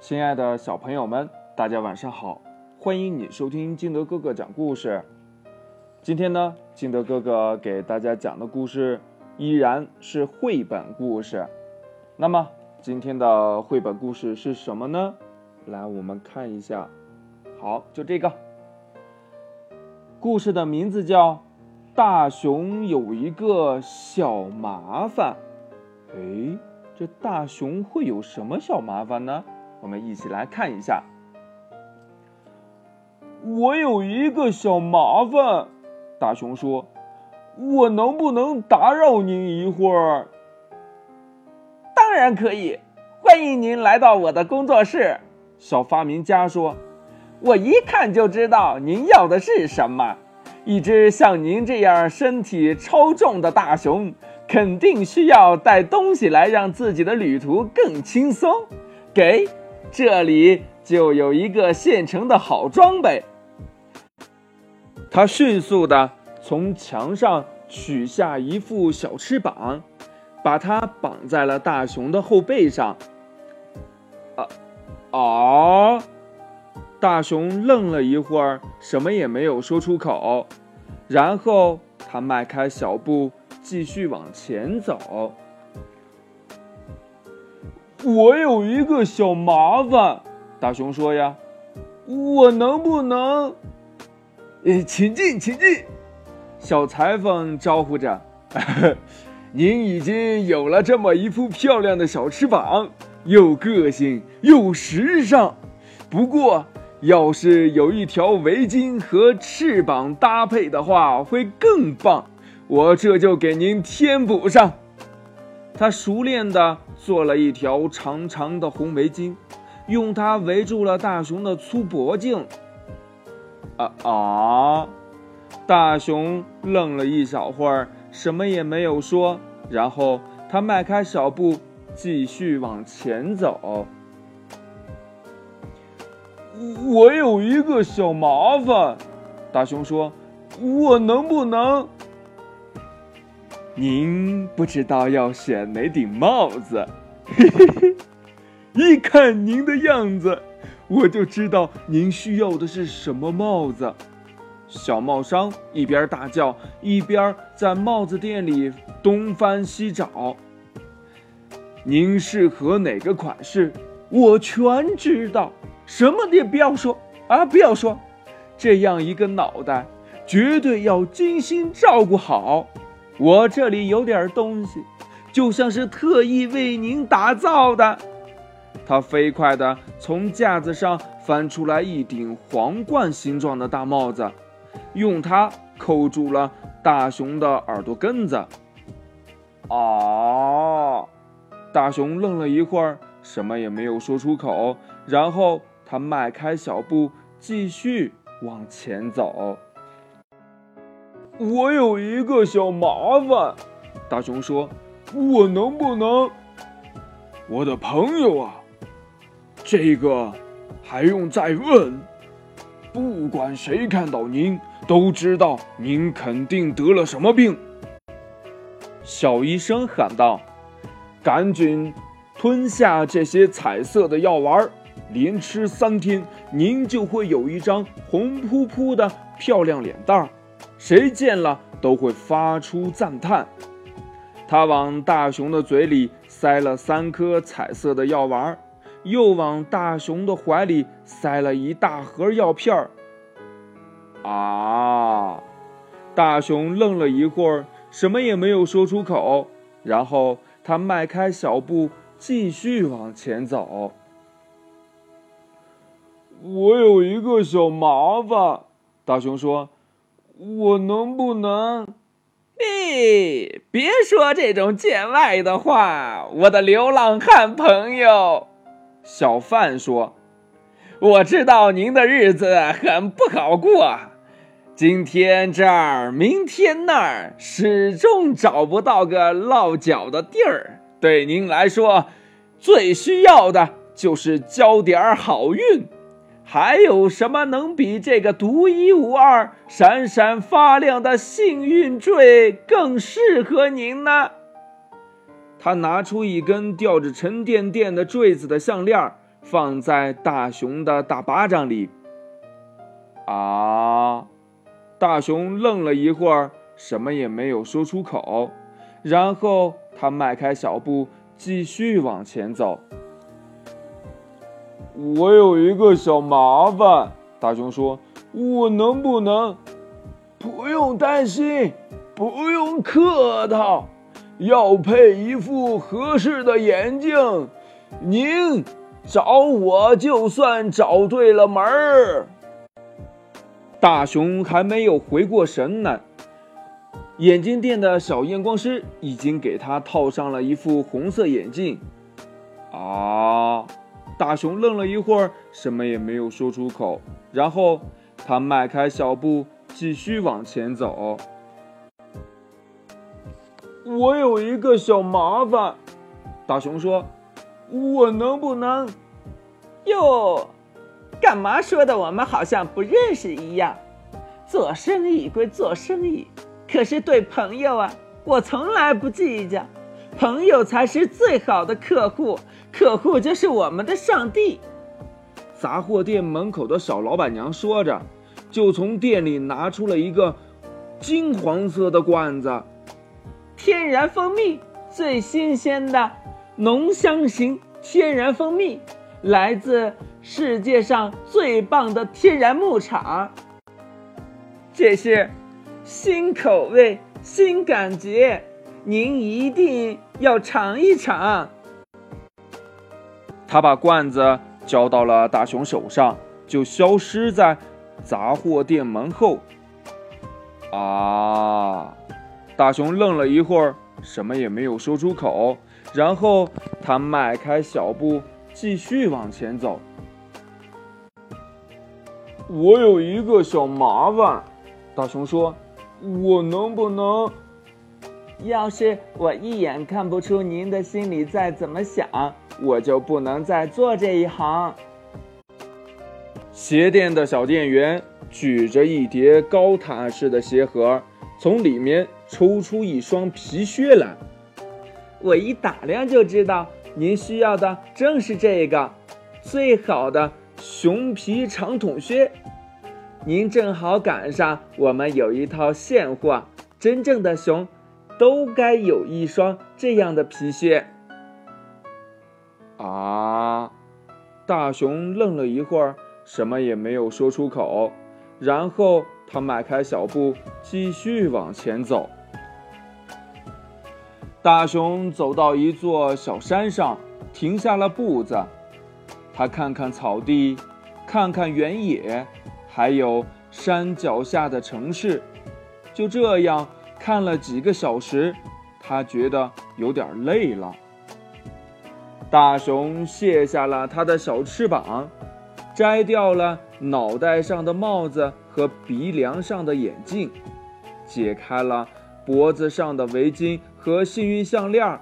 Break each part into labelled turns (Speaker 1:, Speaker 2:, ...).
Speaker 1: 亲爱的小朋友们，大家晚上好！欢迎你收听金德哥哥讲故事。今天呢，金德哥哥给大家讲的故事依然是绘本故事。那么今天的绘本故事是什么呢？来，我们看一下。好，就这个。故事的名字叫《大熊有一个小麻烦》。哎，这大熊会有什么小麻烦呢？我们一起来看一下。
Speaker 2: 我有一个小麻烦，大熊说：“我能不能打扰您一会儿？”
Speaker 3: 当然可以，欢迎您来到我的工作室。
Speaker 1: 小发明家说：“
Speaker 3: 我一看就知道您要的是什么。一只像您这样身体超重的大熊，肯定需要带东西来让自己的旅途更轻松。给。”这里就有一个现成的好装备。
Speaker 1: 他迅速的从墙上取下一副小翅膀，把它绑在了大熊的后背上。啊啊！大熊愣了一会儿，什么也没有说出口。然后他迈开小步，继续往前走。
Speaker 2: 我有一个小麻烦，大熊说呀，我能不能？
Speaker 3: 呃，请进，请进。
Speaker 1: 小裁缝招呼着。
Speaker 2: 您已经有了这么一副漂亮的小翅膀，又个性又时尚。不过，要是有一条围巾和翅膀搭配的话，会更棒。我这就给您添补上。
Speaker 1: 他熟练地做了一条长长的红围巾，用它围住了大熊的粗脖颈。啊啊！大熊愣了一小会儿，什么也没有说。然后他迈开小步，继续往前走。
Speaker 2: 我有一个小麻烦，大熊说：“我能不能？”
Speaker 1: 您不知道要选哪顶帽子？嘿嘿嘿，
Speaker 2: 一看您的样子，我就知道您需要的是什么帽子。
Speaker 1: 小帽商一边大叫，一边在帽子店里东翻西找。
Speaker 2: 您适合哪个款式？我全知道。什么也不要说啊，不要说，这样一个脑袋，绝对要精心照顾好。我这里有点东西，就像是特意为您打造的。
Speaker 1: 他飞快地从架子上翻出来一顶皇冠形状的大帽子，用它扣住了大熊的耳朵根子。啊！大熊愣了一会儿，什么也没有说出口。然后他迈开小步，继续往前走。
Speaker 2: 我有一个小麻烦，大熊说：“我能不能？”我的朋友啊，这个还用再问？不管谁看到您，都知道您肯定得了什么病。
Speaker 1: 小医生喊道：“赶紧吞下这些彩色的药丸，连吃三天，您就会有一张红扑扑的漂亮脸蛋儿。”谁见了都会发出赞叹。他往大熊的嘴里塞了三颗彩色的药丸，又往大熊的怀里塞了一大盒药片儿。啊！大熊愣了一会儿，什么也没有说出口。然后他迈开小步，继续往前走。
Speaker 2: 我有一个小麻烦，大熊说。我能不能？
Speaker 3: 嘿，别说这种见外的话，我的流浪汉朋友。
Speaker 1: 小贩说：“
Speaker 3: 我知道您的日子很不好过，今天这儿，明天那儿，始终找不到个落脚的地儿。对您来说，最需要的就是交点好运。”还有什么能比这个独一无二、闪闪发亮的幸运坠更适合您呢？
Speaker 1: 他拿出一根吊着沉甸甸的坠子的项链，放在大熊的大巴掌里。啊！大熊愣了一会儿，什么也没有说出口。然后他迈开小步，继续往前走。我有一个小麻烦，大熊说：“我能不能？”不用担心，不用客套，要配一副合适的眼镜。您找我就算找对了门儿。大熊还没有回过神来，眼镜店的小验光师已经给他套上了一副红色眼镜。啊！大熊愣了一会儿，什么也没有说出口。然后他迈开小步，继续往前走。我有一个小麻烦，大熊说：“我能不能……
Speaker 4: 哟，干嘛说的我们好像不认识一样？做生意归做生意，可是对朋友啊，我从来不计较。朋友才是最好的客户。”客户就是我们的上帝。
Speaker 1: 杂货店门口的小老板娘说着，就从店里拿出了一个金黄色的罐子，
Speaker 4: 天然蜂蜜，最新鲜的浓香型天然蜂蜜，来自世界上最棒的天然牧场。这是新口味，新感觉，您一定要尝一尝。
Speaker 1: 他把罐子交到了大熊手上，就消失在杂货店门后。啊！大熊愣了一会儿，什么也没有说出口。然后他迈开小步，继续往前走。我有一个小麻烦，大熊说：“我能不能……
Speaker 4: 要是我一眼看不出您的心里在怎么想？”我就不能再做这一行。
Speaker 1: 鞋店的小店员举着一叠高塔式的鞋盒，从里面抽出一双皮靴来。
Speaker 4: 我一打量就知道，您需要的正是这个最好的熊皮长筒靴。您正好赶上，我们有一套现货，真正的熊都该有一双这样的皮靴。
Speaker 1: 啊！大熊愣了一会儿，什么也没有说出口。然后他迈开小步，继续往前走。大熊走到一座小山上，停下了步子。他看看草地，看看原野，还有山脚下的城市。就这样看了几个小时，他觉得有点累了。大熊卸下了它的小翅膀，摘掉了脑袋上的帽子和鼻梁上的眼镜，解开了脖子上的围巾和幸运项链，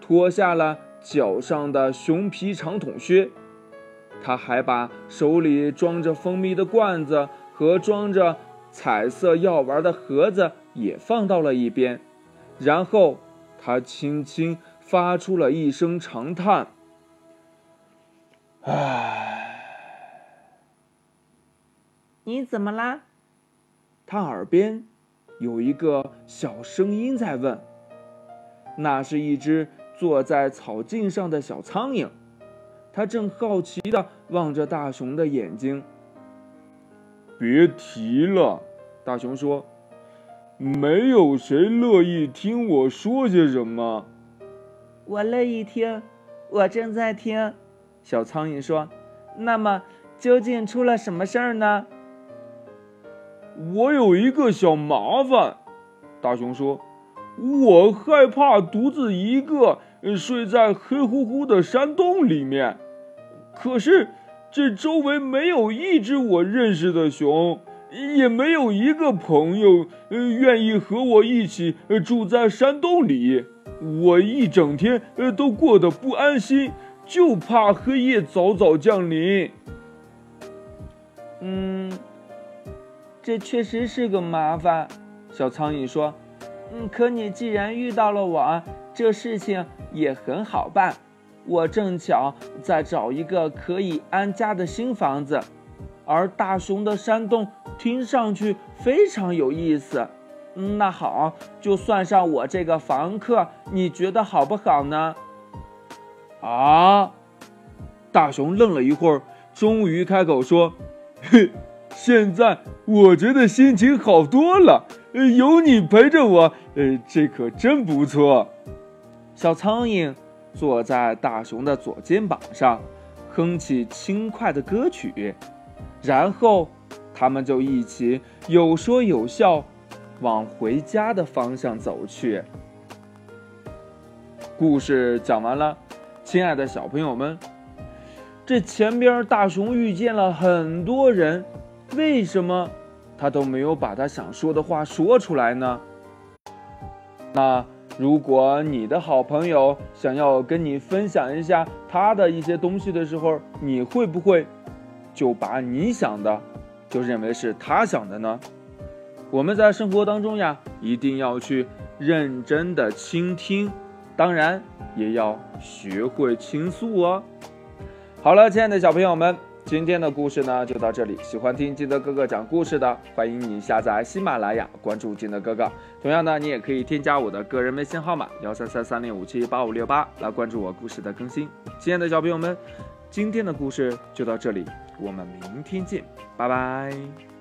Speaker 1: 脱下了脚上的熊皮长筒靴。他还把手里装着蜂蜜的罐子和装着彩色药丸的盒子也放到了一边，然后他轻轻。发出了一声长叹：“唉，
Speaker 4: 你怎么啦？”
Speaker 1: 他耳边有一个小声音在问。那是一只坐在草茎上的小苍蝇，它正好奇的望着大熊的眼睛。别提了，大熊说：“没有谁乐意听我说些什么。”
Speaker 4: 我乐意听，我正在听。
Speaker 1: 小苍蝇说：“
Speaker 4: 那么究竟出了什么事儿呢？”
Speaker 2: 我有一个小麻烦。大熊说：“我害怕独自一个睡在黑乎乎的山洞里面，可是这周围没有一只我认识的熊，也没有一个朋友呃愿意和我一起住在山洞里。”我一整天呃都过得不安心，就怕黑夜早早降临。
Speaker 4: 嗯，这确实是个麻烦。小苍蝇说：“嗯，可你既然遇到了我，这事情也很好办。我正巧在找一个可以安家的新房子，而大熊的山洞听上去非常有意思。那好，就算上我这个房客，你觉得好不好呢？
Speaker 2: 啊！大熊愣了一会儿，终于开口说：“嘿，现在我觉得心情好多了，有你陪着我，呃，这可真不错。”
Speaker 4: 小苍蝇坐在大熊的左肩膀上，哼起轻快的歌曲，然后他们就一起有说有笑。往回家的方向走去。
Speaker 2: 故事讲完了，亲爱的小朋友们，这前边大熊遇见了很多人，为什么他都没有把他想说的话说出来呢？那如果你的好朋友想要跟你分享一下他的一些东西的时候，你会不会就把你想的就认为是他想的呢？我们在生活当中呀，一定要去认真的倾听，当然也要学会倾诉哦。好了，亲爱的小朋友们，今天的故事呢就到这里。喜欢听金德哥哥讲故事的，欢迎你下载喜马拉雅，关注金德哥哥。同样呢，你也可以添加我的个人微信号码幺三三三零五七八五六八来关注我故事的更新。亲爱的小朋友们，今天的故事就到这里，我们明天见，拜拜。